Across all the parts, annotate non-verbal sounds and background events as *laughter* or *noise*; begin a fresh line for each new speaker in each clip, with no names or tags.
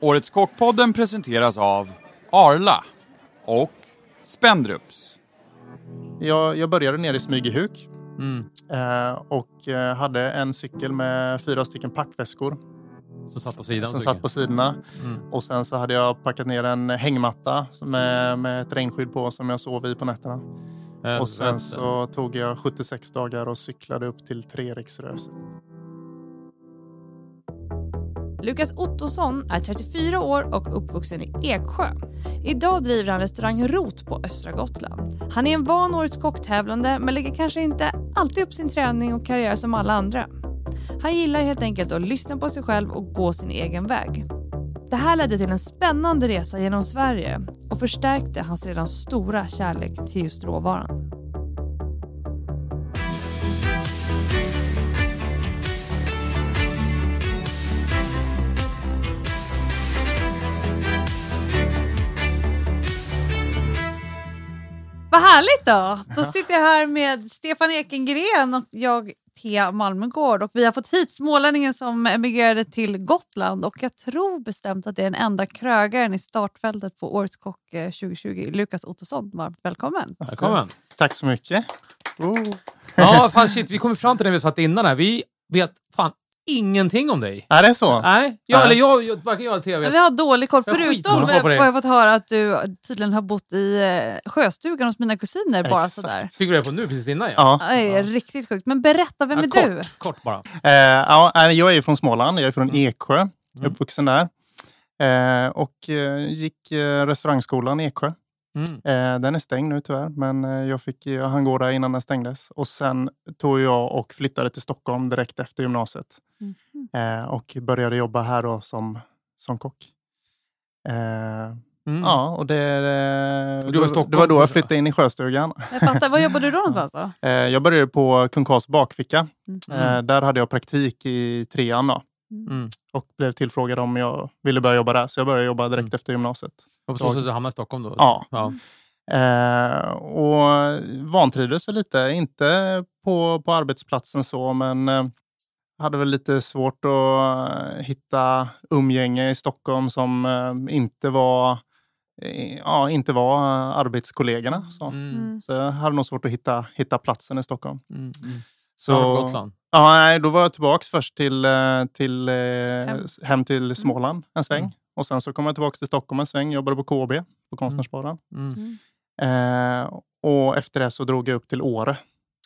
Årets Kockpodden presenteras av Arla och Spendrups.
Jag, jag började nere i Smygehuk
Mm.
eh, och eh, hade en cykel med fyra stycken packväskor
Som satt på sidan.
som satt på sidorna.
Mm.
Och sen så hade jag packat ner en hängmatta med, med ett regnskydd på som jag sov i på nätterna.
jag.
Och sen
Vet-
så tog jag 76 dagar och cyklade upp till Treriksröset.
Lukas Ottosson är 34 år och uppvuxen i Eksjö. Idag driver han restaurang Rot på östra Gotland. Han är en van årets kocktävlande men lägger kanske inte alltid upp sin träning och karriär som alla andra. Han gillar helt enkelt att lyssna på sig själv och gå sin egen väg. Det här ledde till en spännande resa genom Sverige och förstärkte hans redan stora kärlek till just råvaran. Vad härligt då! Då sitter jag här med Stefan Ekengren och jag Thea Malmegård och vi har fått hit smålänningen som emigrerade till Gotland och jag tror bestämt att det är den enda krögaren i startfältet på Årets Kock eh, 2020, Lukas Ottosson. Varmt välkommen!
Välkommen.
Tack så mycket. Oh.
Ja, fan shit. Vi kom fram till det vi satt innan här. Vi vet fan ingenting om dig.
Är det så?
Nej, jag, eller jag, jag, varken jag eller vet.
vi har dålig koll,
Jag har
förutom
skitdålig koll på
vad
det.
jag fått höra att du tydligen har bott i eh, sjöstugan hos mina kusiner bara
Exakt.
sådär.
Fick vi det på nu precis innan?
Ja.
Det är riktigt sjukt. Men berätta, vem
Ja,
är
kort,
du?
Kort bara.
Eh, ja, nej, jag är ju från Småland. Jag är från Eksjö.
Mm.
Uppvuxen där. Eh, och eh, gick eh, restaurangskolan i Eksjö.
Mm.
Eh, den är stängd nu tyvärr, men eh, jag, fick, jag hann gå där innan den stängdes. Och sen tog jag och flyttade till Stockholm direkt efter gymnasiet.
Mhm.
Eh, och började jobba här då som, som kock. Eh,
Mm.
Ja, och det, eh,
Och du var i
det
Stockholm
var då jag flyttade in i sjöstugan.
Jag fattar. Var jobbade du *laughs* då någonstans då?
Eh, jag började på Kung Karls bakficka.
Mm.
Eh, där hade jag praktik i trean då,
Mm.
och blev tillfrågad om jag ville börja jobba där. Så jag började jobba direkt
Mm.
efter gymnasiet.
Och på så sätt du hamnade i Stockholm då?
Ja.
ja.
Eh, och vantrivdes väl lite, inte på, på arbetsplatsen så, men eh, hade väl lite svårt att eh, hitta umgänge i Stockholm som eh, inte var, eh, ja, inte var arbetskollegorna. Så.
Mm.
Mm.
så jag hade nog svårt att hitta, hitta platsen i Stockholm.
Mm. Mm.
Så,
Så... Gotland?
Ja, nej, då var jag tillbaks först till, till,
Hem.
hem. till Småland en sväng.
Mm.
Och sen så kom jag tillbaks till Stockholm en sväng, jobbade på KB, på Konstnärsbanan.
Mm.
Eh, och efter det så drog jag upp till Åre.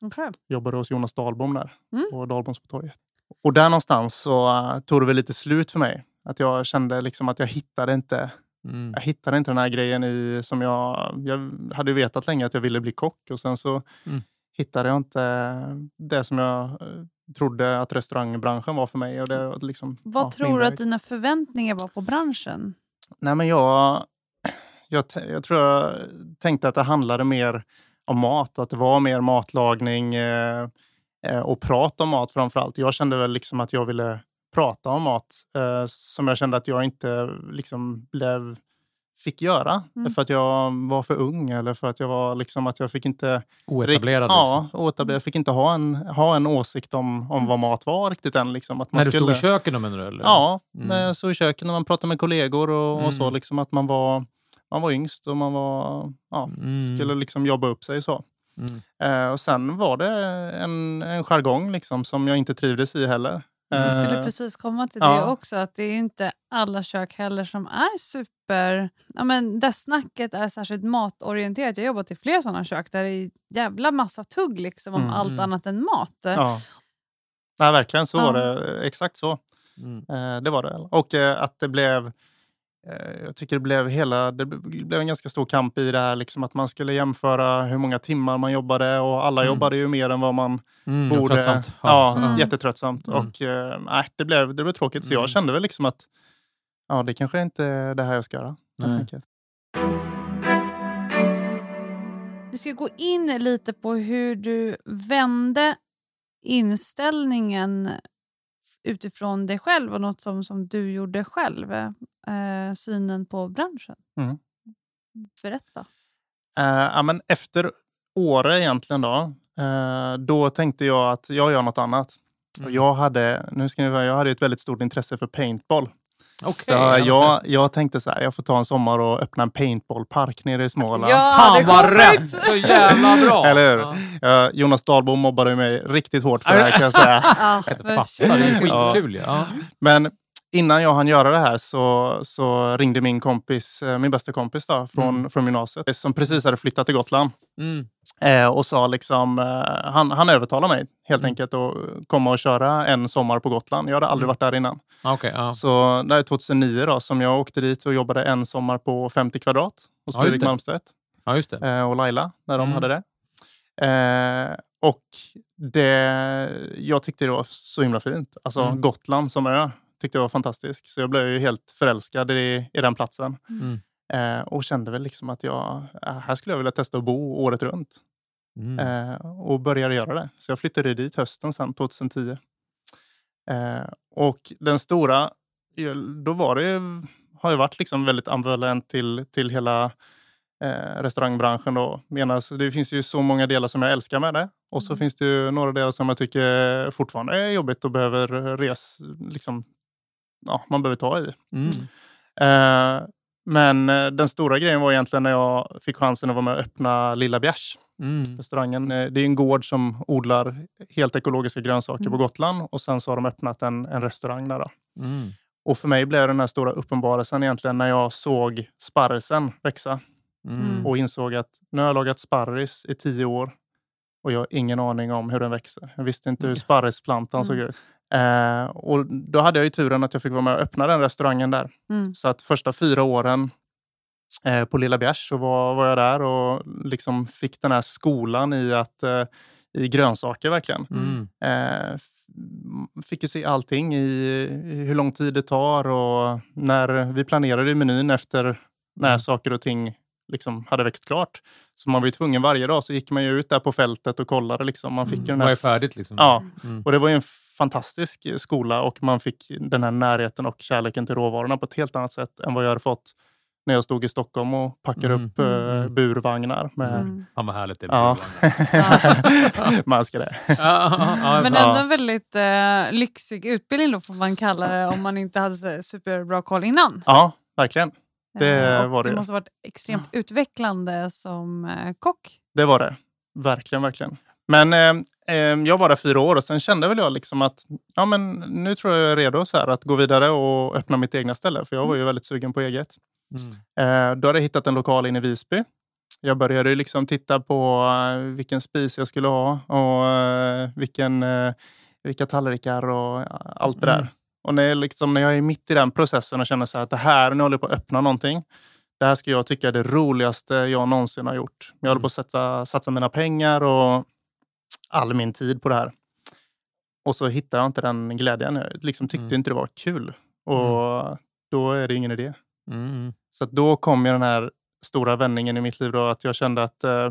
Okej.
Jobbade hos Jonas Dahlbom där,
Mm.
på Dahlboms på torget. Och där någonstans så uh, tog det väl lite slut för mig. Att jag kände liksom att jag hittade inte,
Mm.
jag hittade inte den här grejen i som jag... Jag hade vetat länge att jag ville bli kock och sen så
Mm.
hittade jag inte det som jag eh, trodde att restaurangbranschen var för mig. Och det, var liksom,
Vad
ja,
tror du att dina förväntningar var på branschen?
Nej, men jag, jag, jag tror jag tänkte att det handlade mer om mat. Att det var mer matlagning eh, och prat om mat framför allt. Jag kände väl liksom att jag ville prata om mat eh, som jag kände att jag inte liksom blev fick göra.
Mm.
För att jag var för ung eller för att jag var liksom att jag fick inte...
Oetablerad?
rikt- Ja,
liksom.
oetablerad. Jag fick inte ha en, ha en åsikt om, om vad mat var riktigt än. Liksom, att man
När du
skulle...
stod i köken menar du? Eller?
Ja,
Mm.
så i köket när man pratade med kollegor och, och så.
Mm.
Liksom att man var, man var yngst och man var, ja,
Mm.
skulle liksom jobba upp sig. så.
Mm.
Eh, och sen var det en, en jargong liksom, som jag inte trivdes i heller.
Jag skulle
Eh,
precis komma till
ja.
det också, att det är inte alla kök heller som är super... Ja, men där snacket är särskilt matorienterat. Jag har jobbat i flera sådana kök där det är jävla massa tugg liksom, om
Mm.
allt annat än mat.
ja. Nej, verkligen så
Ja.
var det. Exakt så.
Mm.
Eh, det var det. Och eh, att det blev... eh, Jag tycker det blev hela... Det blev en ganska stor kamp i det här. Liksom att man skulle jämföra hur många timmar man jobbade och alla
Mm.
jobbade ju mer än vad man
Mm,
borde.
tröttsamt.
Ja,
Mm.
jättetröttsamt.
Mm.
Och nej, det, blev, det blev tråkigt. Så
Mm.
jag kände väl liksom att ja, det kanske inte är det här jag ska göra.
Vi ska gå in lite på hur du vände inställningen utifrån dig själv och något som, som du gjorde själv. Eh, synen på branschen.
Mm.
Berätta.
Eh, ja, men efter Åre egentligen då, eh, då tänkte jag att jag gör något annat. Och
Mm.
jag, hade, nu ska ni, jag hade ett väldigt stort intresse för paintball.
Okej.
Så jag, jag tänkte så här, jag får ta en sommar och öppna en paintballpark nere i Småland.
Ja,
Fan vad rätt! Så jävla bra!
Eller hur?
Ja.
Jonas Dahlbom mobbade mig riktigt hårt för det här kan jag säga. *laughs*
Ja,
Jag kan
men
inte fatta. Det är
Ja.
skitkul ju. Ja.
Men innan jag hann göra det här så, så ringde min kompis, eh, min bästa kompis då, från,
Mm.
från gymnasiet som precis hade flyttat till Gotland.
Mm.
Eh, och sa liksom, eh, han, han övertalade mig helt
Mm.
enkelt att komma och köra en sommar på Gotland. Jag hade aldrig
Mm.
varit där innan.
Okej, ja.
Så det är 2009 då, som jag åkte dit och jobbade en sommar på 50 kvadrat hos
Ja,
Fredrik. Malmstedt
ja, just det.
eh, och Laila när de
Mm.
hade det. Eh, och det, jag tyckte det var så himla fint. Alltså
Mm.
Gotland som ö tyckte jag var fantastisk. Så jag blev ju helt förälskad i, i den platsen.
Mm.
Eh, och kände väl liksom att jag, eh, här skulle jag vilja testa att bo året runt.
Mm.
Eh, och började göra det. Så jag flyttade dit hösten sen, 2010. Eh, och den stora, då var det, har jag varit liksom väldigt ambivalent till, till hela eh, restaurangbranschen. Då. Menas, det finns ju så många delar som jag älskar med det. Och så
Mm.
finns det ju några delar som jag tycker fortfarande är jobbigt och behöver res, liksom, ja, man behöver ta i.
Mm.
Eh, men eh, den stora grejen var egentligen när jag fick chansen att vara med och öppna Lilla Bjärs
Mm.
restaurangen. Eh, Det är en gård som odlar helt ekologiska grönsaker på
Mm.
Gotland och sen så har de öppnat en, en restaurang där.
Mm.
Och för mig blev den här stora uppenbarelsen egentligen när jag såg sparrisen växa
Mm.
och insåg att nu har jag lagat sparris i tio år och jag har ingen aning om hur den växer. Jag visste inte hur sparrisplantan såg
Mm.
ut. Eh, och då hade jag ju turen att jag fick vara med och öppna den restaurangen där.
Mm.
Så att första fyra åren eh, på Lilla Bjärs så var, var jag där och liksom fick den här skolan i, att, eh, i grönsaker verkligen.
Mm.
Eh, fick ju se allting i, i hur lång tid det tar och när vi planerade menyn efter när
Mm.
saker och ting liksom hade växt klart. Så man var ju tvungen varje dag så gick man ju ut där på fältet och kollade. Liksom. Man fick ju den
Vad
här
är färdigt liksom?
Ja,
Mm.
och det var ju en fantastisk eh, skola och man fick den här närheten och kärleken till råvarorna på ett helt annat sätt än vad jag hade fått när jag stod i Stockholm och packade
Mm.
upp
Mm.
burvagnar. Med,
Mm.
Fan vad härligt det
Ja.
blir. *laughs*
man ska det.
Ja, ja, ja,
Men
ja.
ändå en väldigt eh, lyxig utbildning då får man kalla det om man inte hade superbra koll innan.
Ja, verkligen. Det
Eh,
var det
Det måste ha varit extremt utvecklande som eh, kock.
Det var det. Verkligen, verkligen. Men eh, eh, jag var där fyra år och sen kände väl jag liksom att ja, men nu tror jag jag är redo så här, att gå vidare och öppna mitt egna ställe. För jag var ju väldigt sugen på eget.
Mm.
Eh, då hade jag hittat en lokal inne i Visby. Jag började liksom titta på eh, vilken spis jag skulle ha och eh, vilken, vilka tallrikar och allt det där.
Mm.
Och när jag, liksom, när jag är mitt i den processen och känner så här att det här, nu håller jag på att öppna någonting. Det här ska jag tycka är det roligaste jag någonsin har gjort. Jag håller på att sätta, satsa mina pengar och all min tid på det här. Och så hittar jag inte den glädjen. Jag liksom tyckte
Mm.
inte det var kul. Och då är det ingen idé.
Mm.
Så att då kom ju den här stora vändningen i mitt liv då att jag kände att eh,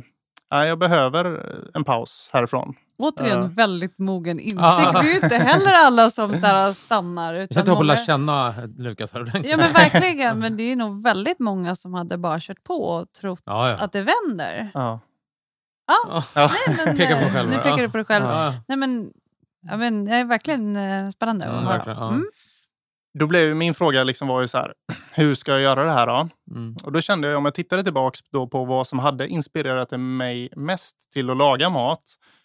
jag behöver en paus härifrån.
Återigen
Ja.
väldigt mogen insikt.
Ah.
Det är ju inte heller alla som så här, *laughs* stannar.
Jag
Utan
känner att jag
många...
lära känna Lukas ordentligt.
Ja men verkligen, *laughs* men det är nog väldigt många som hade bara kört på och trott
Ja, ja.
att det vänder.
Ja.
Ja.
Ja.
Nej, men, *laughs*
Peka på
eh,
själv,
Nu pekar du på dig själv. Nej, men, ja, men, det är verkligen eh, spännande att höra.
verkligen, ja.
Mm.
Då blev min fråga liksom var ju så här, *clears throat* hur ska jag göra det här då?
Mm.
Och då kände jag, om jag tittade tillbaks då på vad som hade inspirerat mig mest till att laga mat,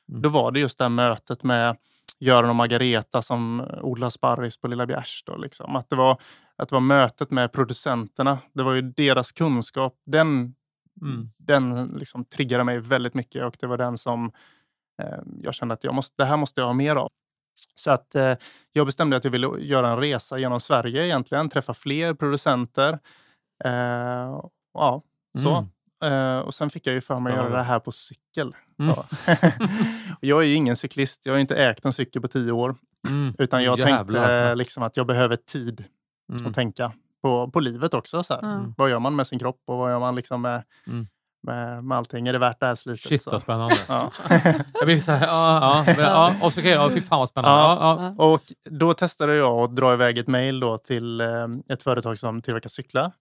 Mm.
då var det just det här mötet med Göran och Margareta som odlar sparris på Lilla Bjärs. Liksom. att, det var, att det var mötet med producenterna. Det var ju deras kunskap. Den,
Mm.
den liksom triggade mig väldigt mycket och det var den som eh, jag kände att jag måste, det här måste jag ha mer av. Så att eh, jag bestämde att jag ville göra en resa genom Sverige egentligen, träffa fler producenter. Eh, ja, så.
Mm.
Eh, och sen fick jag ju för mig att göra det här på cykel.
Mm.
Ja. *laughs* Jag är ju ingen cyklist. Jag har inte ägt en cykel på tio år.
Mm.
Utan jag
Jävlar.
tänkte liksom att jag behöver tid
Mm.
att tänka på, på livet också. Så här.
Mm.
Vad gör man med sin kropp och vad gör man liksom med,
Mm.
Med, med allting? Är det värt det här slitet?
Shit
så.
vad spännande.
Ja. *laughs*
Jag blir så här, ja, ja, ja, och så, okej, ja, fy fan vad spännande.
Ja.
Ja, ja.
Och då testade jag att dra iväg ett mejl då till eh, ett företag som tillverkar cyklar.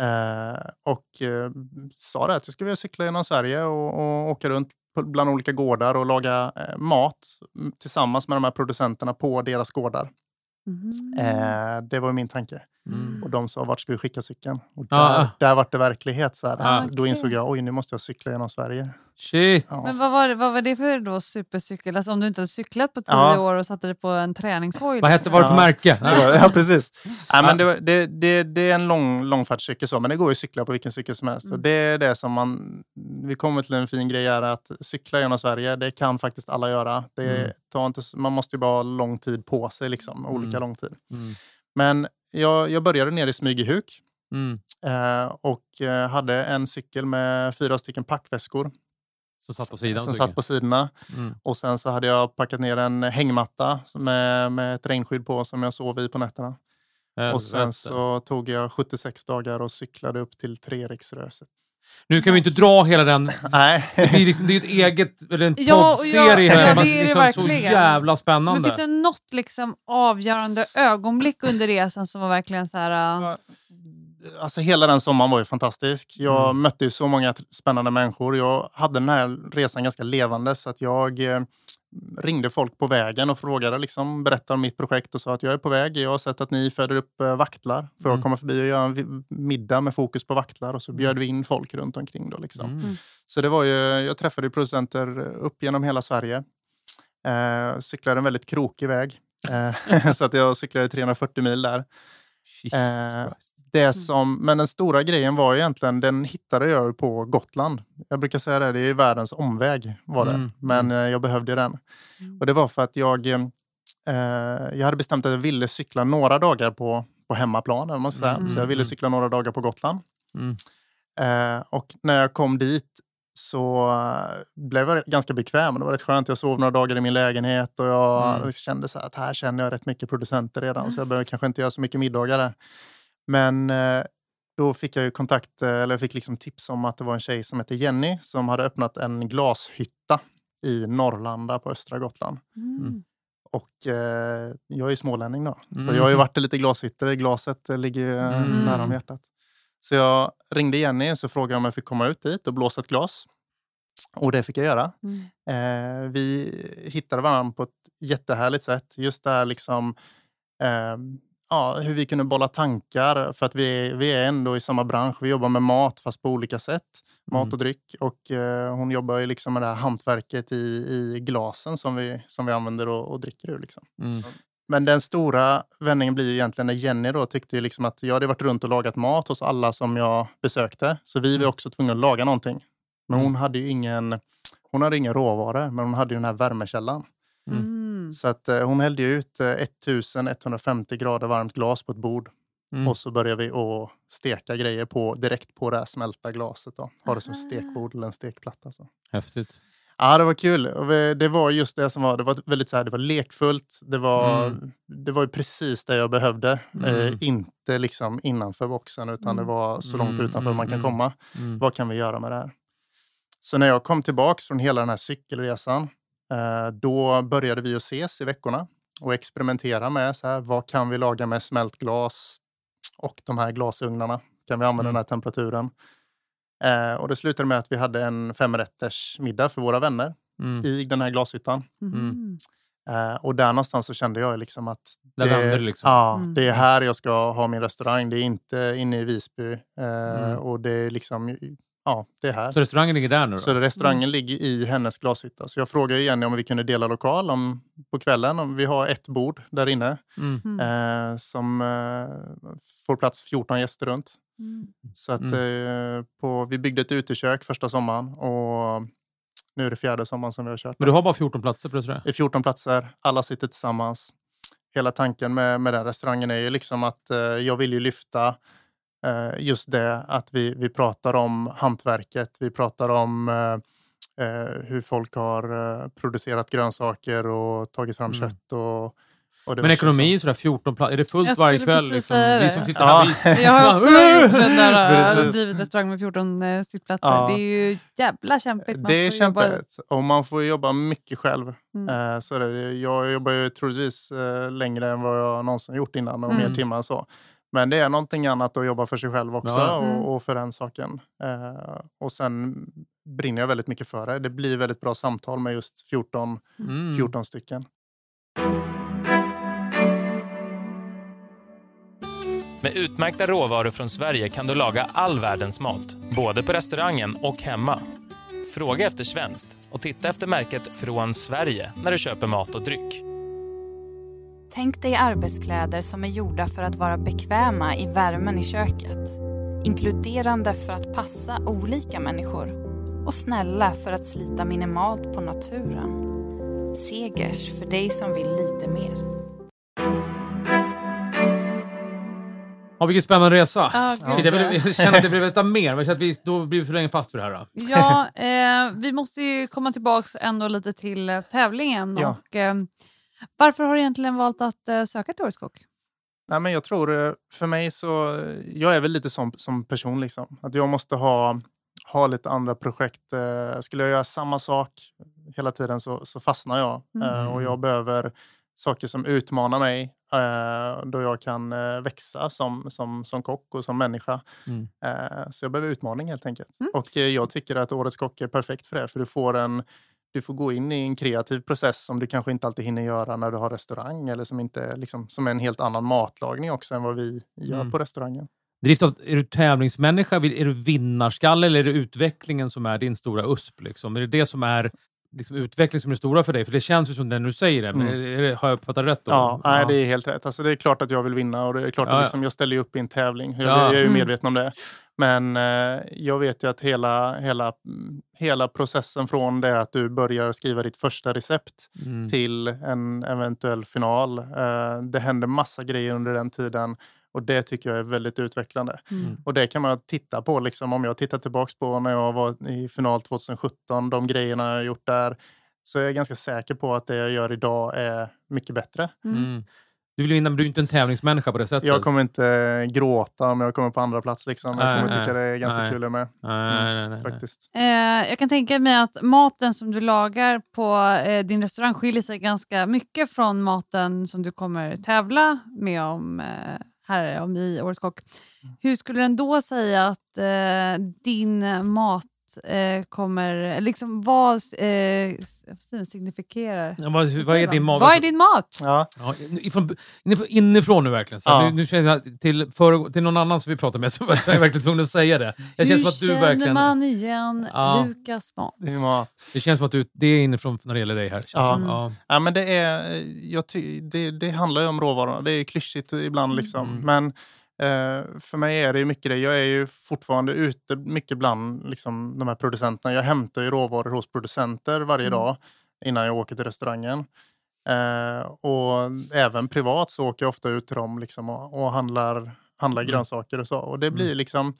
Eh, och eh, sa det att jag skulle vilja cykla genom Sverige och, och åka runt bland olika gårdar och laga eh, mat mm, tillsammans med de här producenterna på deras gårdar.
Mhm.
Eh, det var min tanke.
Mm.
Och de sa, vart ska vi skicka cykeln? Och
Ja,
där,
ja.
där var det verklighet. Så här,
Ja.
att Då insåg jag, oj nu måste jag cykla genom Sverige.
Shit.
Ja.
Men vad var, det, vad var det för då supercykel? Alltså om du inte hade cyklat på tio
Ja.
år och satte dig på en träningshoj?
Vad hette, var det för
Ja.
märke? *laughs*
Ja, precis. *laughs* Nej, men det, det, det, det är en lång, långfärdscykel, så, men det går ju att cykla på vilken cykel som helst.
Mm.
Och det är det som man... Vi kommer till en fin grej här, att cykla genom Sverige, det kan faktiskt alla göra. Det
Mm.
tar inte, man måste ju bara ha lång tid på sig, liksom, olika
Mm.
lång tid.
Mm.
Men jag, jag började nere i Smygehuk
Mm.
eh, och eh, hade en cykel med fyra stycken packväskor
Som satt på sidan.
som satt på sidorna.
Mm.
Och sen så hade jag packat ner en hängmatta med, med ett regnskydd på som jag sov i på nätterna. Och sen
Helvete.
så tog jag 76 dagar och cyklade upp till Treriksröset.
Nu kan vi inte dra hela den.
Nej,
Det är, liksom, det är ju ett eget, eller en
Ja,
poddserie.
ja,
här.
det är det
liksom, så
verkligen.
jävla
Men
spännande.
finns det något liksom avgörande ögonblick under resan som var verkligen så här... äh,
alltså hela den sommaren var ju fantastisk. Jag
Mm.
mötte ju så många spännande människor. Jag hade den här resan ganska levande så att jag eh, ringde folk på vägen och frågade, liksom, berättade om mitt projekt och sa att jag är på väg. Jag har sett att ni föder upp eh, vaktlar. För
Mm.
jag kommer förbi och göra en middag med fokus på vaktlar och så bjöd vi in folk runt omkring. Då, liksom.
Mm.
Så det var ju, jag träffade producenter upp genom hela Sverige. Eh, cyklade en väldigt krokig väg. Eh, *laughs* så att jag cyklade 340 mil där. Eh. Det som, men den stora grejen var egentligen, den hittade jag på Gotland. Jag brukar säga det, det är världens omväg var det.
Mm,
Men eh, jag behövde den.
Mm.
Och det var för att jag, eh, jag hade bestämt att jag ville cykla några dagar på, på hemmaplan. eller vad man ska säga.
Mm,
Så jag ville
mm.
cykla några dagar på Gotland.
Mm.
Eh, och när jag kom dit så eh, blev jag ganska bekväm. Det var rätt skönt. Jag sov några dagar i min lägenhet och jag
Mm.
kände så här att här känner jag rätt mycket producenter redan. Så jag behöver kanske inte göra så mycket middagar där. Men eh, då fick jag ju kontakt, eh, eller jag fick liksom tips om att det var en tjej som hette Jenny som hade öppnat en glashytta i Norrlanda på östra Gotland.
Mm.
Och eh, jag är ju smålänning då. Så
Mm.
jag har ju varit i lite glashyttor. Glaset ligger ju
Mm.
nära om hjärtat. Så jag ringde Jenny och så frågade om jag fick komma ut dit och blåsa ett glas. Och det fick jag göra.
Mm.
Eh, vi hittade varandra på ett jättehärligt sätt. Just det här liksom, eh, ja, hur vi kunde bolla tankar. För att vi, vi är ändå i samma bransch. Vi jobbar med mat fast på olika sätt. Mat
Mm.
och dryck. Och eh, hon jobbar ju liksom med det här hantverket i, i glasen som vi, som vi använder och, och dricker ur. Liksom.
Mm.
Men den stora vändningen blir ju egentligen när Jenny då tyckte ju liksom att jag hade varit runt och lagat mat hos alla som jag besökte. Så vi var också tvungna att laga någonting. Men hon hade ju ingen, hon hade ingen råvara, men hon hade ju den här värmekällan.
Mm.
Mm.
Så att eh, hon hällde ju ut eh, 1150 grader varmt glas på ett bord.
Mm.
Och så började vi att steka grejer på, direkt på det här smälta glaset. Då. Ha det som stekbord eller en stekplatta. Så.
Häftigt.
Ja, det var kul. Och Det var just det som var, det var väldigt så här, det var lekfullt. Det var,
Mm.
det var ju precis det jag behövde.
Mm.
Eh, inte liksom innanför boxen, utan
Mm.
det var så långt
Mm,
utanför
mm,
man kan
mm.
komma.
Mm.
Vad kan vi göra med det här? Så när jag kom tillbaks från hela den här cykelresan, eh, då började vi att ses i veckorna och experimentera med så här, vad kan vi laga med smält glas och de här glasugnarna. Kan vi använda
Mm.
den här temperaturen? Eh, och det slutade med att vi hade en femrätters middag för våra vänner
Mm.
i den här glashyttan.
Mm.
Eh, och där någonstans så kände jag liksom att
vände det liksom.
ja,
Mm.
det är här jag ska ha min restaurang. Det är inte inne i Visby. Eh,
Mm.
Och det är liksom, ja, det är här.
Så restaurangen ligger där nu då?
Så restaurangen ligger i hennes glashytta. Så jag frågade Jenny om vi kunde dela lokal om, på kvällen. Om vi har ett bord där inne
Mm.
Mm.
eh, som eh, får plats 14 gäster runt.
Mm.
Så att, eh, på, vi byggde ett utekök första sommaren och nu är det fjärde sommaren som vi har kört.
Men du har bara 14 platser på restaurang?
Det är 14 platser, alla sitter tillsammans. Hela tanken med, med den restaurangen är ju liksom att eh, jag vill ju lyfta eh, just det att vi, vi pratar om hantverket, vi pratar om hur folk har eh, producerat grönsaker och tagit fram
Mm.
kött. Och, det
Men ekonomi, sådär 14 platser, är det fullt varje kväll? Liksom? Vi som sitter
Ja.
här, vi, *laughs*
Jag har också *laughs* gjort den där, *laughs* äh, drivit restaurang med 14 eh, sittplatser.
Ja.
Det är ju jävla kämpigt. Man
Det är
får jobba-
kämpigt och man får jobba mycket själv.
Mm.
Eh, så är det. Jag jobbar ju troligtvis eh, längre än vad jag någonsin gjort innan och
Mm.
mer timmar så. Men det är någonting annat att jobba för sig själv också
Ja.
Mm.
och, och för den saken. Eh, och sen brinner jag väldigt mycket för det. Det blir väldigt bra samtal med just 14,
mm.
14 stycken.
Med utmärkta råvaror från Sverige kan du laga all världens mat, både på restaurangen och hemma. Fråga efter svenskt och titta efter märket Från Sverige när du köper mat och dryck.
Tänk dig arbetskläder som är gjorda för att vara bekväma i värmen i köket. Inkluderande för att passa olika människor. Och snälla för att slita minimalt på naturen. Segers för dig som vill lite mer.
Ja, vilken spännande resa.
Ja,
Shit, jag, vill, jag känner att jag vill veta mer, men att vi, då blir vi för länge fast vid det här. Då.
Ja, eh, vi måste ju komma tillbaka ändå lite till eh, tävlingen.
Ja.
Och, eh, varför har du egentligen valt att eh, söka till Årets Kock?
Nej, men jag tror, eh, för mig så, jag är väl lite som, som person liksom. Att jag måste ha, ha lite andra projekt. Eh, Skulle jag göra samma sak hela tiden så, så fastnar jag. Eh, Och jag behöver saker som utmanar mig. eh, Då jag kan eh, växa som, som, som kock och som människa.
Mm.
Eh, Så jag behöver utmaning helt enkelt. Och eh, jag tycker att Årets Kock är perfekt för det. För du får en du får gå in i en kreativ process som du kanske inte alltid hinner göra när du har restaurang eller som, inte, liksom, som är en helt annan matlagning också än vad vi gör
Mm.
på restaurangen.
Drivs av, är du tävlingsmänniska? Är du vinnarskalle eller är det utvecklingen som är din stora USP? Liksom? Är det det som är liksom, utveckling som är stora för dig? För det känns ju som det när du säger det. Men
Mm.
det har jag uppfattat rätt? Då?
Ja, Nej, det är helt rätt. Alltså, det är klart att jag vill vinna och det är klart
Ja,
att
ja.
liksom, jag ställer upp i en tävling. Jag,
Ja.
jag är ju
Mm.
medveten om det. Men eh, jag vet ju att hela, hela, hela processen från det att du börjar skriva ditt första recept
Mm.
till en eventuell final. Eh, det händer massa grejer under den tiden och det tycker jag är väldigt utvecklande.
Mm.
Och det kan man titta på. Liksom, om jag tittar tillbaka på när jag var i final 2017, de grejerna jag gjort där, så är jag ganska säker på att det jag gör idag är mycket bättre.
Mm. Du vill vinna, men du är inte en tävlingsmänniska på det sättet.
Jag kommer inte gråta om jag kommer på andra plats. Liksom. Jag
Nej,
kommer tycka det är ganska
nej.
kul med.
Nej, nej, nej, nej.
Faktiskt.
Eh, jag kan tänka mig att maten som du lagar på eh, din restaurang skiljer sig ganska mycket från maten som du kommer tävla med om eh, här om i Årets Kock. Hur skulle den då säga att eh, din mat eh, kommer... Liksom vad eh, signifierar?
Ja, vad, vad är din mat?
Vad är din mat?
Ja.
Ja, ifrån, inifrån, inifrån nu verkligen. Så
Ja.
nu, nu känner jag till, för, till någon annan som vi pratar med så *laughs* är jag verkligen tvungen att säga det. Jag känns
Hur
som att du
känner
verkligen...
man igen
Ja.
Lukas mat?
Det är mat.
Det känns som att du, det är inifrån när det gäller dig här. Känns
Ja.
som. Ja.
Ja, men det, är, jag ty, det, det handlar ju om råvarorna. Det är klyschigt ibland. Liksom.
Mm.
Men för mig är det ju mycket det. Jag är ju fortfarande ute mycket bland liksom, de här producenterna. Jag hämtar ju råvaror hos producenter varje
Mm.
dag innan jag åker till restaurangen. Eh, och även privat så åker jag ofta ut till dem liksom, och, och handlar, handlar
Mm.
grönsaker och så. Och det blir
Mm.
liksom...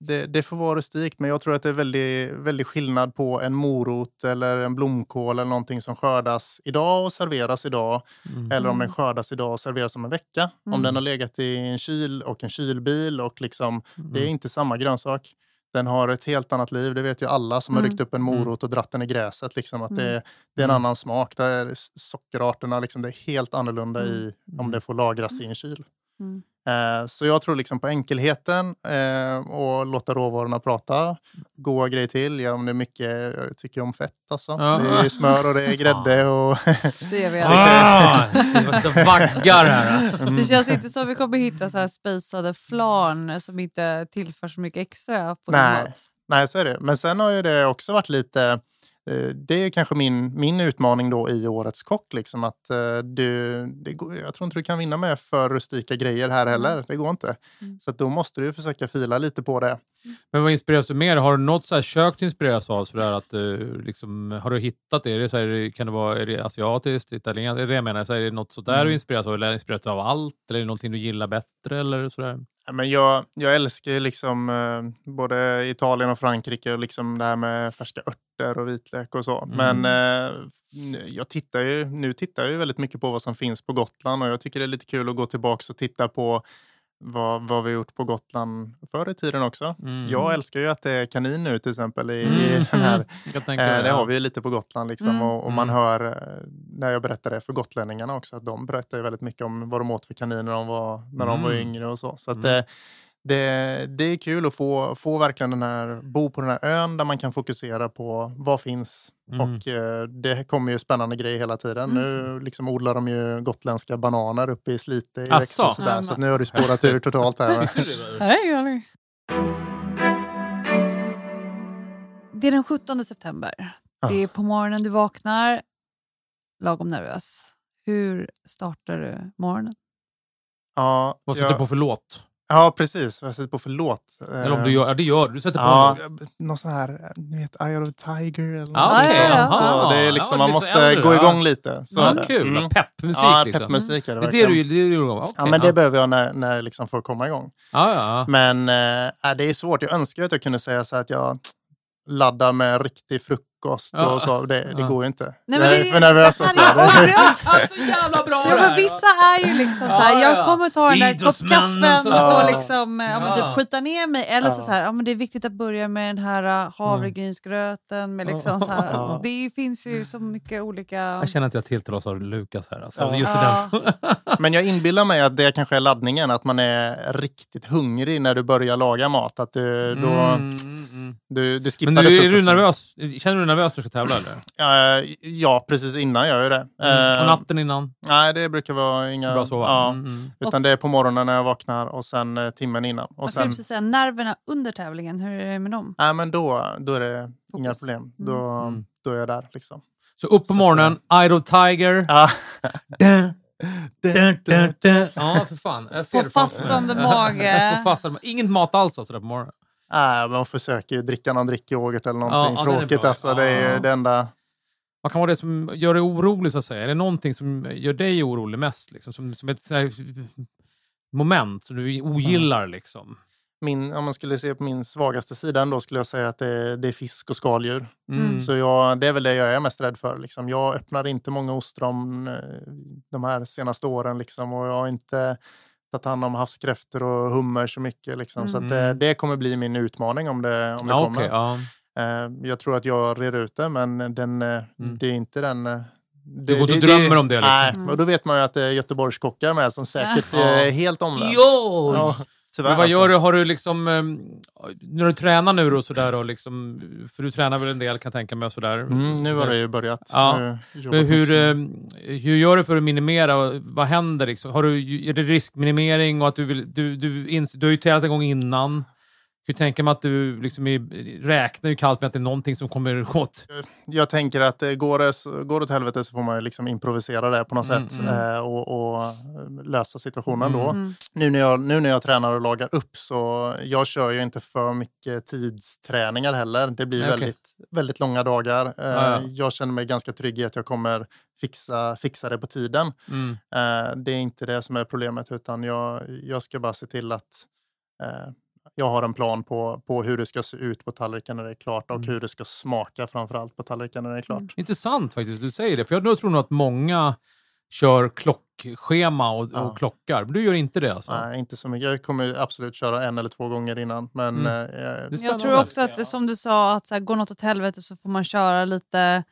Det, det får vara rustikt, men jag tror att det är väldigt, väldigt skillnad på en morot eller en blomkål eller någonting som skördas idag och serveras idag.
Mm.
Eller om
Mm.
den skördas idag och serveras om en vecka.
Mm.
Om den har legat i en kyl och en kylbil och liksom, det är
Mm.
inte samma grönsak. Den har ett helt annat liv. Det vet ju alla som har
Mm.
ryckt upp en morot och dratt den i gräset. Liksom, att det,
Mm.
det är en
Mm.
annan smak. Där sockerarterna liksom, det är helt annorlunda i om
Mm.
det får lagras i en kyl. Eh, så jag tror liksom på enkelheten eh, och låta råvarorna prata. Goda grejer till. Ja, om det är mycket, jag tycker om fett alltså.
Ja.
Det är smör och det är *laughs* grädde. Och
jag. *laughs*
Ah, det vaggar här.
Mm.
Det känns inte som att vi kommer hitta så här spejsade flarn som inte tillför så mycket extra på
Nej. Nej, så är det. Men sen har ju det också varit lite... eh, Det är kanske min, min utmaning då i Årets kock. Liksom, att eh, du, det går, jag tror inte du kan vinna med för rustika grejer här heller. Det går inte.
Mm.
Så att då måste du försöka fila lite på det.
Men vad inspireras du mer? Har du något så här kök du inspireras av? Så där att, eh, liksom, har du hittat det? Är det, så här, kan det vara är det asiatiskt, italienskt? Är det jag menar? Så är det något sådär
Mm.
du inspireras av? Eller inspireras du av allt? Eller är det någonting du gillar bättre? Eller sådär?
Men jag, jag älskar ju liksom eh, både Italien och Frankrike och liksom det här med färska örter och vitlök och så.
Mm.
Men eh, jag tittar ju, nu tittar jag ju väldigt mycket på vad som finns på Gotland och jag tycker det är lite kul att gå tillbaka och titta på vad, vad vi har gjort på Gotland förr i tiden också.
Mm.
Jag älskar ju att det är kanin nu till exempel i,
Mm.
i den här. *laughs* Eh, det har vi ju lite på Gotland liksom,
Mm.
och, och man
Mm.
hör eh, när jag berättar det för gotlänningarna också att de berättar ju väldigt mycket om vad de åt för kaniner när de var, när de var
Mm.
yngre och så. Så att,
Mm.
eh, det, det är kul att få, få verkligen den här, bo på den här ön där man kan fokusera på vad finns.
Mm.
Och eh, det kommer ju spännande grejer hela tiden. Nu liksom odlar de ju gotländska bananer uppe i Slite i
Asså?
Och sådär. Så att nu har det spårat ur totalt här.
Det. Är den 17 september. Det är på morgonen du vaknar, lagom nervös. Hur startar du morgonen?
Ja,
Vad sätter
jag-
du på för låt?
Ja, precis. Vad jag sätter på för låt.
Eller om
Eh,
du gör, ja, det gör du. Sätter på
Ja,
en
någon sån här, ni vet, Eye of the Tiger eller
Ja,
något
okej.
sånt.
ja,
Så
ja.
det är liksom,
Ja,
man måste
äldre,
gå
ja.
igång lite. Så
Ja, kul.
Mm.
Peppmusik
Ja,
liksom.
peppmusik är det
Det är du, det är du okay,
Ja, men det behöver jag när, när jag liksom får komma igång.
ja, ja.
Men äh, det är svårt. Jag önskar att jag kunde säga så att jag laddar med riktig frukost
Ja.
och så. Det, det
Ja.
går ju inte.
Nej, men
jag
det
är *laughs*
är-
för nervös. Alltså.
så jävla bra
Ja, men vissa är ju liksom så här,
Ja, ja.
jag kommer ta den där kopp kaffen och
Ja.
liksom, eh, ja. men
Ja.
typ skita ner mig. Eller så,
Ja.
så här, ja, men det är viktigt att börja med den här uh, havregrynsgröten. Med liksom så här. Det finns ju så mycket olika...
Jag känner att jag tilltalas av Lukas här. Alltså.
Ja.
Just
Ja.
den. *laughs*
Men jag inbillar mig att det kanske är laddningen. Att man är riktigt hungrig när du börjar laga mat. Att du, då,
Mm, mm, mm.
du, du skippar
Men
det
du, är du
frukosten.
nervös? Känner du dig nervös du ska tävla? Eller?
Ja, ja, precis innan gör jag det.
Mm.
Eh,
Och natten innan?
Nej, det brukar vara inga...
Bra sova?
Ja,
Mm, mm.
Utan det är på morgonen när jag vaknar och sen eh, timmen innan. Och sen,
precis säga nerverna under tävlingen, hur är det med dem?
nej, men då, då är det inga
Fokus.
problem.
Mm.
Då,
Mm.
då är jag där. Liksom.
Så upp på
Så
morgonen, Idol Tiger.
Ja. *laughs*
Dun, dun, dun. Ja, för fan. Jag ser
På
det
fastande mage. *laughs*
På fastande, inget mat alls alltså där på morgonen?
Nej, man försöker ju dricka någon drickyoghurt eller någonting
Ja, ja, är
tråkigt.
bra.
Alltså, det är
Ja.
det enda...
Vad kan vara det som gör dig orolig så att säga? Är det någonting som gör dig orolig mest? Liksom? Som, som ett moment som du ogillar liksom?
Min, om man skulle se på min svagaste sida ändå skulle jag säga att det, det är fisk och skaldjur.
Mm.
Så jag, det är väl det jag är mest rädd för. Liksom. Jag öppnade inte många ostron eh, de här senaste åren liksom, och jag har inte tagit hand om havskräftor och hummer så mycket. Liksom. Så att det,
Mm.
det kommer bli min utmaning om det, om det
Ja,
kommer.
okej, ja.
Eh, Jag tror att jag reder ut det, men den, eh,
Mm.
det är inte den... eh,
Du
det-
går inte och
det-
drömmer om det, liksom.
Nej,
Mm.
och då vet man ju att det är Göteborgskockar med som säkert är helt omvänt.
Jo!
Ja, tyvärr
Men vad
alltså.
gör du? Har du liksom... ehm, När du tränar nu och sådär, och liksom, för du tränar väl en del kan jag tänka mig. Sådär.
Mm, nu har det ju börjat.
Ja. Men hur, ehm, hur gör du för att minimera? Vad händer? Liksom? Har du, är det riskminimering? Och att du, vill, du, du, ins, du har ju tävlat en gång innan. Jag kan tänka mig att du liksom är, räknar ju kallt med att det är någonting som kommer åt.
Jag tänker att eh, går det, går det åt helvete så får man liksom improvisera det på något
Mm,
sätt
mm.
eh, och, och eh, lösa situationen då.
Mm.
Nu, när jag, nu när jag tränar och lagar upp så jag kör ju inte för mycket tidsträningar heller. Det blir
Nej, okej.
väldigt, väldigt långa dagar. Eh,
Ja, ja.
Jag känner mig ganska trygg i att jag kommer fixa, fixa det på tiden.
Mm.
Det är inte det som är problemet utan jag, jag ska bara se till att jag har en plan på, på hur det ska se ut på tallriken när det är klart och
Mm.
hur det ska smaka framförallt på tallriken när det är klart.
Intressant faktiskt, du säger det. För jag tror nog att många kör klockschema och,
Ja.
och klockar. Men du gör inte det alltså?
Nej, inte så mycket. Jag kommer absolut köra en eller två gånger innan. Men
Mm.
eh,
Jag tror också att, som du sa, att så här, går något åt helvete så får man köra lite,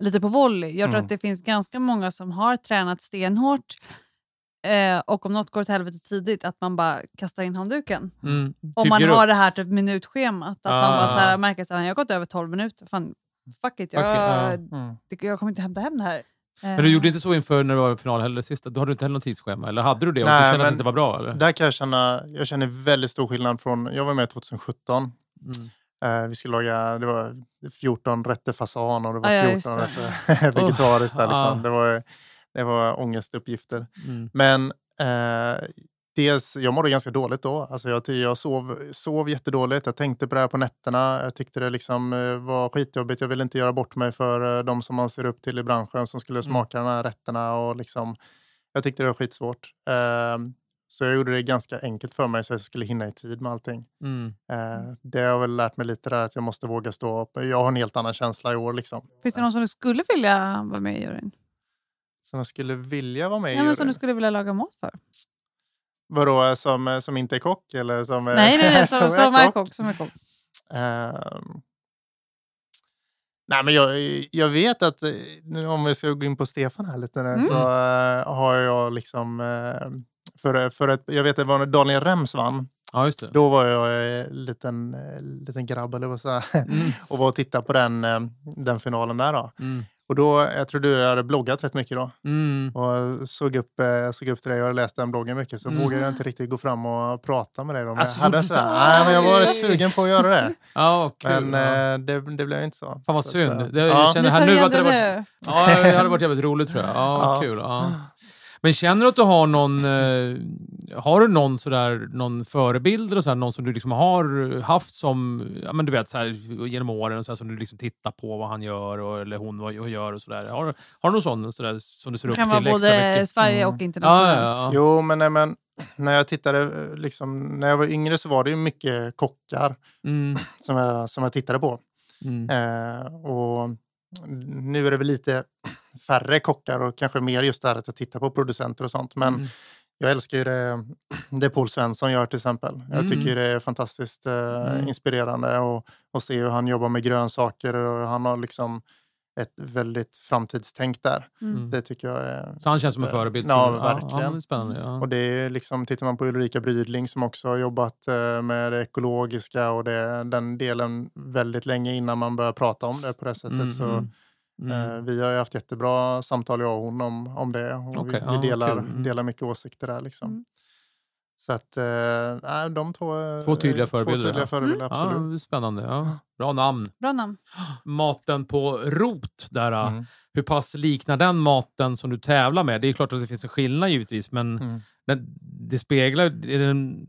lite på volley. Jag tror
Mm.
att det finns ganska många som har tränat stenhårt eh, och om något går åt helvete tidigt, att man bara kastar in handduken.
Mm.
Om man har det här typ minutschemat. Att
Ah.
man bara så här, märker att jag har gått över 12 minuter. Fan, fuck it, jag,
Fuck it, ja.
mm.
det- jag kommer inte hämta hem det här.
Men du gjorde inte så inför när du var i final heller sista? Då hade du inte heller något tidsschema? Eller hade du det och
Nej,
du kände att det inte var bra? Eller?
där kan jag känna, jag känner väldigt stor skillnad från, jag var med 2017.
Mm.
Eh, vi skulle laga, det var 14 rätter fasan och det var
Ah, ja,
14
det.
rätter *laughs* vegetariskt. där,
Ah.
liksom. det, var, det var ångestuppgifter.
Mm.
Men eh, dels, jag mådde ganska dåligt då. Alltså jag, jag sov, sov jättedåligt. Jag tänkte på det här på nätterna. Jag tyckte det liksom eh, var skitjobbigt. Jag ville inte göra bort mig för eh, de som man ser upp till i branschen som skulle
Mm.
smaka de här rätterna. Och liksom, jag tyckte det var skitsvårt. Eh, så jag gjorde det ganska enkelt för mig så jag skulle hinna i tid med allting.
Mm.
Eh, det har jag väl lärt mig lite där att jag måste våga stå upp. Jag har en helt annan känsla i år. Liksom.
Finns det någon som du skulle vilja vara med i juryn?
Som jag skulle vilja vara med i
Ja, men som du skulle vilja laga mat för?
Vadå, som, eh, som inte är kock? Eller som, eh,
Nej, nej, nej *laughs* som, som, är kock. Som är kock.
Ehm. nej, men jag, jag vet att, eh, nu om vi ska gå in på Stefan här lite, nu,
Mm.
så eh, har jag liksom... eh, för, för ett, jag vet att det var när Daniel Rems vann
Ja, just det.
Då var jag eh, liten, liten grabb eller vad säga,
Mm. *laughs*
och var och tittade på den, den finalen där. Då.
Mm.
Och då, jag tror du hade bloggat rätt mycket då.
Mm.
Och såg upp, eh, såg upp till dig och läst den bloggen mycket. Så
Mm.
vågade jag inte riktigt gå fram och prata med dig. Då. Men
Alltså,
jag, hade så här, *laughs* nej, men jag var rätt sugen på att göra det. *laughs*
Ja, kul.
Men
ja.
eh, det, det blev inte så.
Fan vad
Så att,
synd.
eh,
Det, jag
ja.
känner
Ni
här
tar
nu
igen
att det varit, ja, det hade varit jävligt roligt tror jag. Ja,
Ja.
kul. Ja. Men känner du att du har någon, eh, har du någon, sådär, någon förebild eller sådär, någon som du liksom har haft som, ja men du vet såhär, genom åren och sådär, som du liksom tittar på vad han gör och, eller hon vad gör och sådär. Har, har du någon sån sådär, som du ser
Det
upp
kan
till
vara
extra
både
mycket?
Sverige
Mm.
och
Ja,
internationellt.
ja, ja.
Jo, men, nej, men när jag tittade, eh, liksom, när jag var yngre så var det ju mycket kockar
Mm, *clears throat*
som jag, som jag tittade på.
mm,
Eh, och nu är det väl lite färre kockar och kanske mer just det här att jag tittar på producenter och sånt. Men
Mm.
jag älskar ju det, det Paul Svensson gör till exempel. Jag
Mm.
tycker det är fantastiskt eh,
Mm.
inspirerande och, och se hur han jobbar med grönsaker och han har liksom ett väldigt framtidstänk där.
Mm.
Det tycker jag är...
Så han känns som en förebild?
Ja, verkligen.
Ja, det är spännande. Ja.
Och det är liksom, tittar man på Ulrika Brydling som också har jobbat eh, med det ekologiska och det, den delen väldigt länge innan man börjar prata om det på det sättet.
Mm,
så,
mm, mm.
eh, vi har ju haft jättebra samtal jag och hon om, om det. Och
Okej,
vi,
ja,
vi delar.
Mm.
delar mycket åsikter där. Liksom.
Mm.
Så att, eh, de två, eh,
Två tydliga förebilder,
Två tydliga
ja.
förebilder,
Ja,
absolut.
det är spännande. Ja. Bra namn.
Bra namn.
Maten på rot, där,
Mm.
hur pass liknar den maten som du tävlar med? Det är klart att det finns en skillnad givetvis, men
Mm.
den, det speglar är den,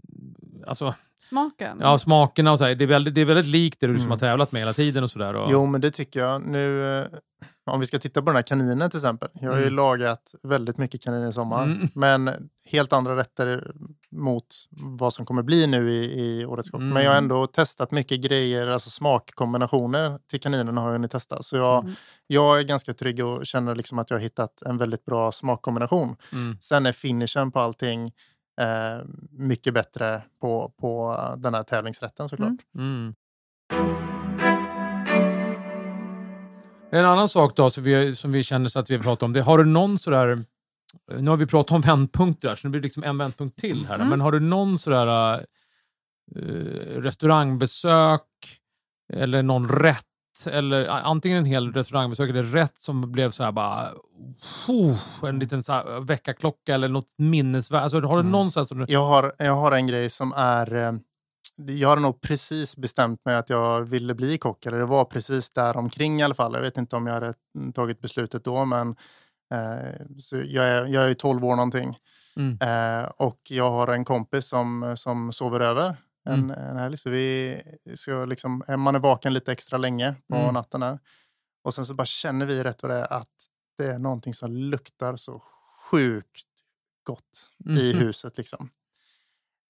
alltså,
Smaken.
ja, smakerna och så här, det, är väldigt, det är väldigt likt det du som
Mm.
har tävlat med hela tiden. och så där. Och,
Jo, men det tycker jag. Nu, eh, om vi ska titta på den här kaninen till exempel. Jag har ju
Mm.
lagat väldigt mycket kanin i sommar.
Mm.
Men helt andra rätter mot vad som kommer bli nu i, i Årets kock.
Mm.
Men jag har ändå testat mycket grejer, alltså smakkombinationer till kaninen har jag hunnit testa. Så jag,
Mm.
jag är ganska trygg och känner liksom att jag har hittat en väldigt bra smakkombination.
Mm.
Sen är finishen på allting eh, mycket bättre på, på den här tävlingsrätten såklart.
Mm.
Mm. En annan sak då som vi, som vi känner så att vi har pratat om, det, har du någon sådär, nu har vi pratat om vändpunkter här, så nu blir det liksom en vändpunkt till här.
Mm.
Men har du någon sådär uh, restaurangbesök eller någon rätt, eller antingen en hel restaurangbesök eller rätt som blev så här bara, oh, en liten så här väckarklocka eller något minnesvärt. Alltså, har du
Mm.
någon som du,
Jag har, jag har en grej som är... eh, Jag hade nog precis bestämt mig att jag ville bli kock. Eller det var precis där omkring i alla fall. Jag vet inte om jag hade mm, tagit beslutet då. Men eh, så jag, är, jag är ju 12 år någonting.
Mm.
Eh, och jag har en kompis som, som sover över en,
Mm.
en helg. Så vi ska liksom, man är vaken lite extra länge på
Mm.
natten. Här. Och sen så bara känner vi rätt vad det att det är någonting som luktar så sjukt gott i
Mhm.
huset. Liksom.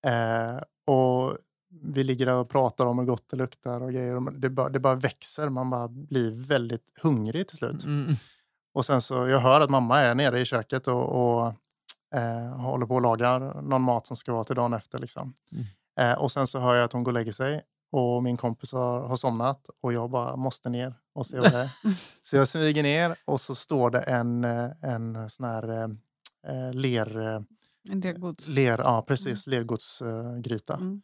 Eh, och vi ligger där och pratar om hur gott det luktar och grejer. Och Det bara, det bara växer. Man bara blir väldigt hungrig till slut.
Mm.
Och sen så jag hör att mamma är nere i köket och, och eh, håller på att laga någon mat som ska vara till dagen efter. Liksom.
Mm.
Eh, och sen så hör jag att hon går och lägger sig och min kompis har, har somnat och jag bara måste ner och se vad det är. *laughs* så jag smyger ner och så står det en, eh, en sån här eh, eh, ler,
En del gods.
ler, ja, precis, lergodsgryta
Mm.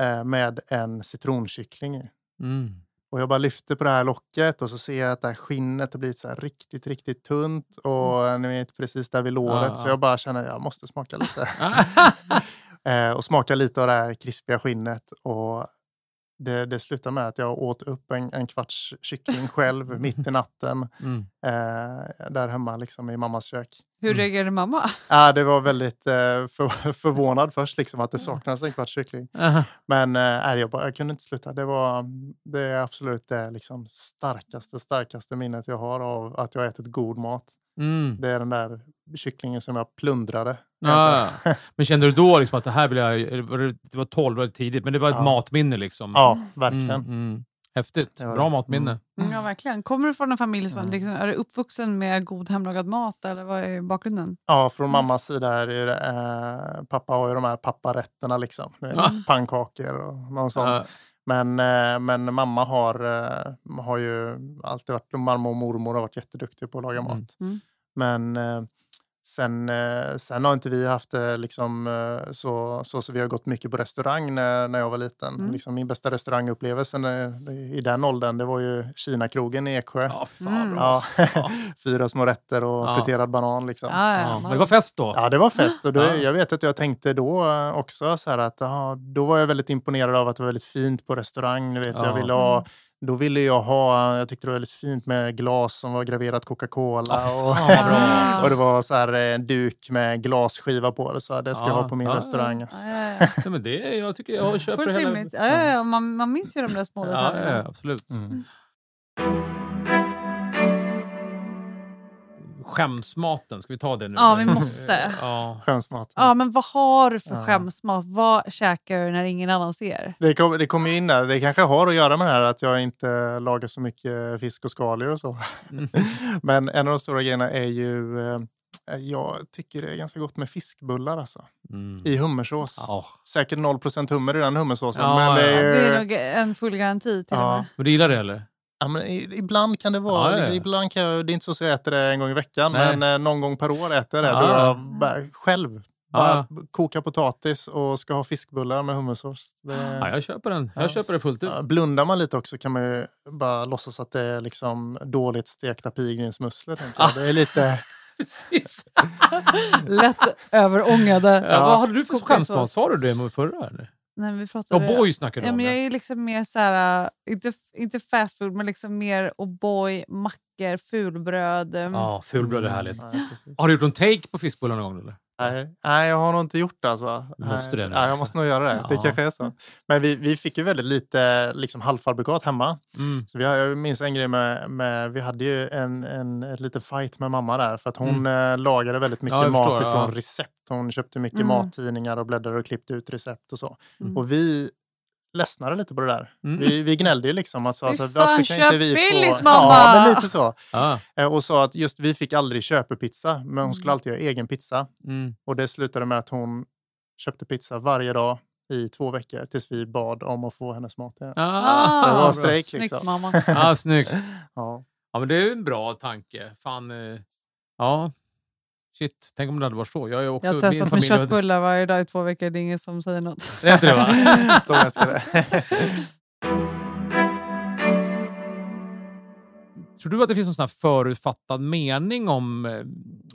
eh, med en citronkyckling i.
Mm.
Och jag bara lyfter på det här locket och så ser jag att det här skinnet har blivit så här riktigt, riktigt tunt och ni vet precis där vid låret.
Ja,
Så
ja.
jag bara känner att jag måste smaka lite. *laughs* *laughs* eh, och smaka lite av det här krispiga skinnet. Och det, det slutar med att jag åt upp en, en kvarts kyckling själv *laughs* mitt i natten
Mm.
eh, där hemma liksom i mammas kök.
Hur
Mm.
reagerade mamma?
Ja, det var väldigt eh, för, *laughs* förvånad först liksom, att det saknades en kvarts kyckling.
Aha.
Men eh, jag, bara, jag kunde inte sluta. Det var det är absolut det liksom, starkaste, starkaste minnet jag har av att jag ätit god mat.
Mm.
Det är den där kycklingen som jag plundrade.
Ja. *laughs* Men kände du då liksom att det här vill jag... Det var 12 år tidigt, men det var ett
Ja.
matminne liksom?
Ja, verkligen.
Mm, mm. Häftigt. Bra
det.
matminne.
Mm, Ja, verkligen. Kommer du från en familj som
Mm.
liksom, är du uppvuxen med god hemlagad mat eller vad är bakgrunden?
Ja, från mammas sida är det, eh, pappa har ju de här papparätterna liksom.
Ja.
Pannkakor och någon sån.
Ja,
Men, eh, men mamma har, eh, har ju alltid varit, mamma och mormor har varit jätteduktiga på att laga
Mm.
mat.
Mm.
Men eh, Sen, eh, sen har inte vi haft det liksom, eh, så, så, så vi har gått mycket på restaurang när, när jag var liten.
Mm.
Liksom min bästa restaurangupplevelse när, i den åldern det var ju Kinakrogen i Eksjö.
Ja, fan
Mm.
Ja,
Ja. *laughs*
fyra små rätter och
Ja.
friterad banan. Liksom.
Ja, ja,
Ja,
man-
det var fest då.
Ja, det var fest. Och då,
Ja.
Jag vet att jag tänkte då eh, också så här att aha, då var jag väldigt imponerad av att det var väldigt fint på restaurang. Du vet,
Ja.
jag ville ha, då ville jag ha, jag tyckte det var väldigt fint med glas som var graverat Coca-Cola.
Ja,
och, *laughs*
alltså.
och det var så här eh, en duk med glasskiva på det. Så här, det ska jag
Ja.
ha på min
Ja,
restaurang.
Ja, ja, ja. *laughs*
Men det, jag tycker jag köper
Fullt
hela...
rimligt. Ja, ja, ja. Man, man minns ju de där små
Ja,
detaljerna.
ja, absolut.
Mm.
Skämsmaten, ska vi ta det nu?
Ja, vi måste. *laughs*
Ja.
Skönsmat.
Ja, men vad har du för
Ja.
skämsmat? Vad käkar du när ingen annan ser?
Det kommer det kom ju in där. Det kanske har att göra med det här att jag inte lagar så mycket fisk och skaldjur och så.
Mm. *laughs*
Men en av de stora grejerna är ju, eh, jag tycker det är ganska gott med fiskbullar alltså.
Mm.
I hummersås.
Ja.
Säkert 0% hummer i den hummersåsen.
Ja,
men, det
ja.
är,
Det
ju-
är nog en full garanti till och
Ja.
med.
Men du gillar det eller?
Ja, men ibland kan det vara,
Ja, ja,
ibland kan jag, det är inte så att jag äter det en gång i veckan,
Nej.
men eh, någon gång per år äter jag det.
Ja,
Då jag bara, själv bara
Ja.
koka potatis och ska ha fiskbullar med hummersås. Det,
Ja, jag köper den. Jag
Ja.
köper det fullt ut.
Ja, Blundar man lite också kan man ju bara låtsas att det är liksom dåligt stekta pilgrimsmusslor. jag. Det är lite... *laughs*
Precis.
Lätt överångade.
Ja. Vad hade du för skämsmat? Sa du det förra? Eller?
Nej, vi pratade...
O'boy snackade du
Ja,
om.
men jag är liksom mer så här, äh, inte, inte fast food, men liksom mer O'boy, mackor, fulbröd.
Ja, fulbröd är härligt.
Ja.
Har du gjort en take på fiskbullar någon gång? Eller?
Nej, nej, jag har nog inte gjort det alltså.
Måste det nu.
Nej, jag måste nog göra det. Det
Ja.
kanske är så. Men vi, vi fick ju väldigt lite liksom, halvfabrikat hemma.
Mm.
Så vi jag minns en grej med, med vi hade ju en, en ett litet fight med mamma där för att hon
Mm.
eh, lagade väldigt mycket
Ja,
mat
förstår,
ifrån
ja.
recept. Hon köpte mycket
Mm.
mattidningar och bläddrade och klippte ut recept och så.
Mm.
Och vi ledsnade lite på det där.
Mm.
Vi, vi gnällde ju liksom. Alltså, alltså,
fan,
varför kan inte vi få...
mamma!
Ja, men lite så.
Ja. *laughs*
Eh, Och sa att just vi fick aldrig köpepizza, men hon skulle alltid göra egen pizza.
Mm.
Och det slutade med att hon köpte pizza varje dag i två veckor tills vi bad om att få hennes mat igen.
Ah,
Det var strejk
Snyggt
liksom.
mamma. *laughs*
Ja, snyggt. *laughs*
Ja.
Ja, men det är ju en bra tanke. Fan, eh, ja. Shit, tänk om det hade varit så. Jag, är också,
Jag har
min
testat med köttbullar varje dag i två veckor. Det är ingen som säger något.
Det är inte det va?
De älskar det.
Tror du att det finns någon sån här förutfattad mening om, eh,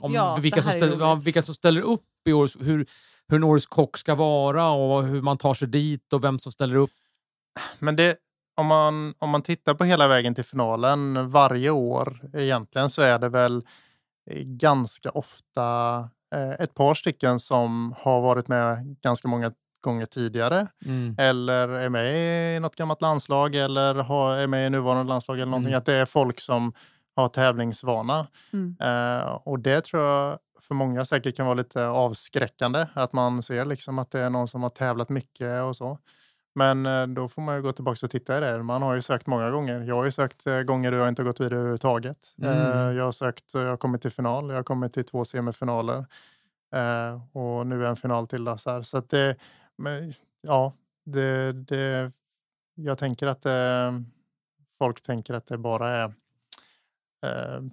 om
Ja,
vilka, som ställer, ja, vilka som ställer upp i årets, hur, hur en årets kock ska vara och hur man tar sig dit och vem som ställer upp?
Men det, om, man, om man tittar på hela vägen till finalen varje år egentligen så är det väl ganska ofta eh, ett par stycken som har varit med ganska många gånger tidigare
Mm.
eller är med i något gammalt landslag eller har, är med i nuvarande landslag eller någonting.
Mm.
Att det är folk som har tävlingsvana.
Mm.
Eh, och det tror jag för många säkert kan vara lite avskräckande. Att man ser liksom att det är någon som har tävlat mycket och så. Men eh, då får man ju gå tillbaka och titta i det. Man har ju sökt många gånger. Jag har ju sökt eh, gånger då jag inte har gått vidare överhuvudtaget.
Mm.
Eh, jag har sökt, jag har kommit till final, jag har kommit till två semifinaler. Och nu är en final till. Då, så här. så att det, ja, det, det, jag tänker att eh, folk tänker att det bara är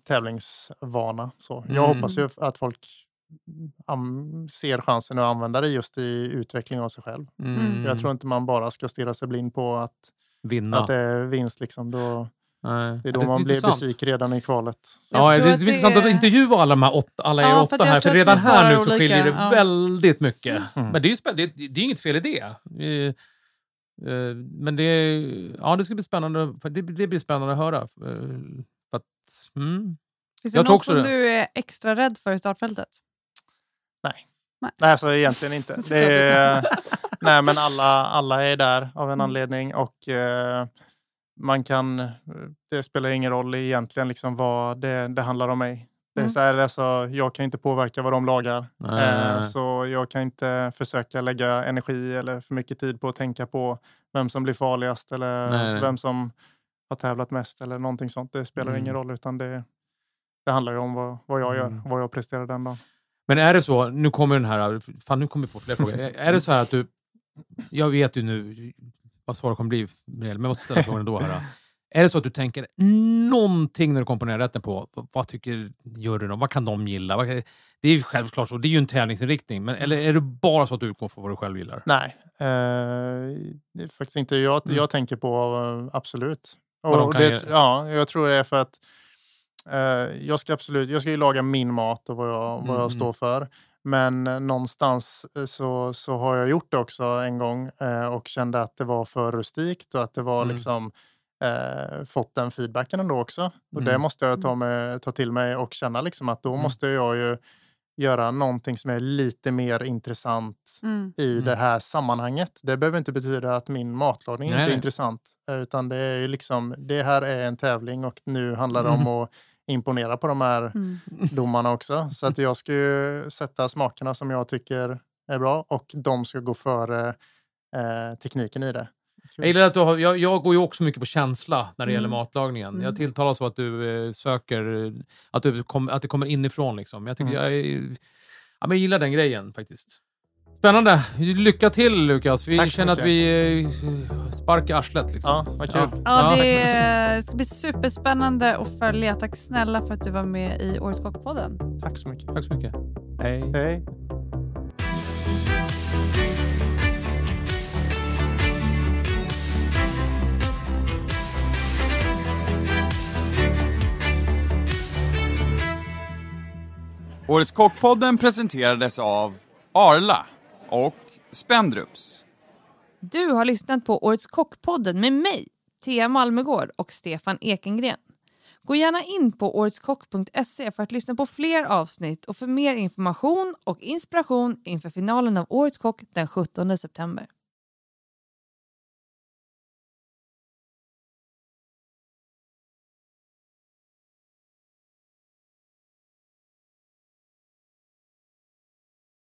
tävlingsvana. Så. Jag
Mm.
hoppas ju att folk ser chansen att använda det just i utveckling av sig själv.
Mm.
Jag tror inte man bara ska stirra sig blind på att,
Vinna.
att det är vinst. Liksom. Då,
Nej.
det är då man blir
intressant.
besviken redan i kvalet.
Ja, det är
att
intressant
det
att
är-
intervjua alla de här åtta, alla
Ja,
åtta här, för redan här nu så
olika.
skiljer det
Ja.
väldigt mycket.
Mm.
Men det är ju spännande. Det, det är inget fel i det. Eh, Men det, är- ja, det ska bli spännande. Det, det blir spännande att höra. Eh, För att, mm.
Finns det
Jag
någon som
det.
du är extra rädd för i startfältet?
Nej, alltså egentligen inte. *laughs* Det är, *laughs* nej, men alla, alla är där av en
Mm.
anledning och eh, man kan, det spelar ingen roll egentligen liksom vad det, det handlar om mig. Det är
Mm.
så här, alltså, jag kan inte påverka vad de lagar.
Nej, nej,
Eh,
nej.
så jag kan inte försöka lägga energi eller för mycket tid på att tänka på vem som blir farligast eller
Nej, nej.
vem som har tävlat mest eller någonting sånt. Det spelar
Mm.
ingen roll utan det, det handlar ju om vad, vad jag gör
Mm.
och vad jag presterar den dagen.
Men är det så, nu kommer den här, fan nu kommer vi på fler frågor. *laughs* Är- det så här att du, jag vet ju nu vad svaret kommer bli, men jag måste ställa frågan ändå här. Är det så att du tänker någonting när du komponerar rätten på? Vad, tycker juryn om? Vad kan de gilla? Det är ju självklart så. Det är ju en tävlingsinriktning. Men, eller är det bara så att du utgår från vad du själv gillar?
Nej, eh, det är faktiskt inte. Jag,
Mm.
jag tänker på eh, absolut. Och
kan
det, ja, jag tror det är för att jag ska absolut, jag ska ju laga min mat och vad jag, vad
Mm.
jag står för. Men eh, någonstans eh, så, så har jag gjort det också en gång eh, och kände att det var för rustikt och att det var
Mm.
liksom eh, fått den feedbacken ändå också. Och det
Mm.
måste jag ta, med, ta till mig och känna liksom att då
Mm.
måste jag ju göra någonting som är lite mer intressant
Mm.
i
Mm.
det här sammanhanget. Det behöver inte betyda att min matlagning
Nej,
inte är
nej.
intressant. eh, Utan det är ju liksom, det här är en tävling och nu handlar det
Mm.
om att imponera på de här
Mm.
domarna också. Så att jag ska ju sätta smakerna som jag tycker är bra och de ska gå före eh, tekniken i det.
Jag, gillar att du har, jag, jag går ju också mycket på känsla när det gäller
Mm.
matlagningen.
Mm.
Jag tilltalas av att du eh, söker, eh, att, du kom, att det kommer inifrån. Liksom. Jag, tycker
Mm.
jag, är- ja, men jag gillar den grejen faktiskt. Spännande! Lycka till Lukas! Vi
Tack så
känner att
mycket.
vi eh, sparkar arslet. Liksom.
Ja, vad kul.
Ja, det ska bli superspännande att följa. Tack snälla för att du var med i Årets Kockpodden.
Tack så mycket.
Tack så mycket. Hej.
Hej.
Årets Kockpodden presenterades av Arla och Spendrups.
Du har lyssnat på Årets Kockpodden med mig, Thea Malmegård och Stefan Ekengren. Gå gärna in på åretskock.se för att lyssna på fler avsnitt och för mer information och inspiration inför finalen av Årets Kock den 17 september.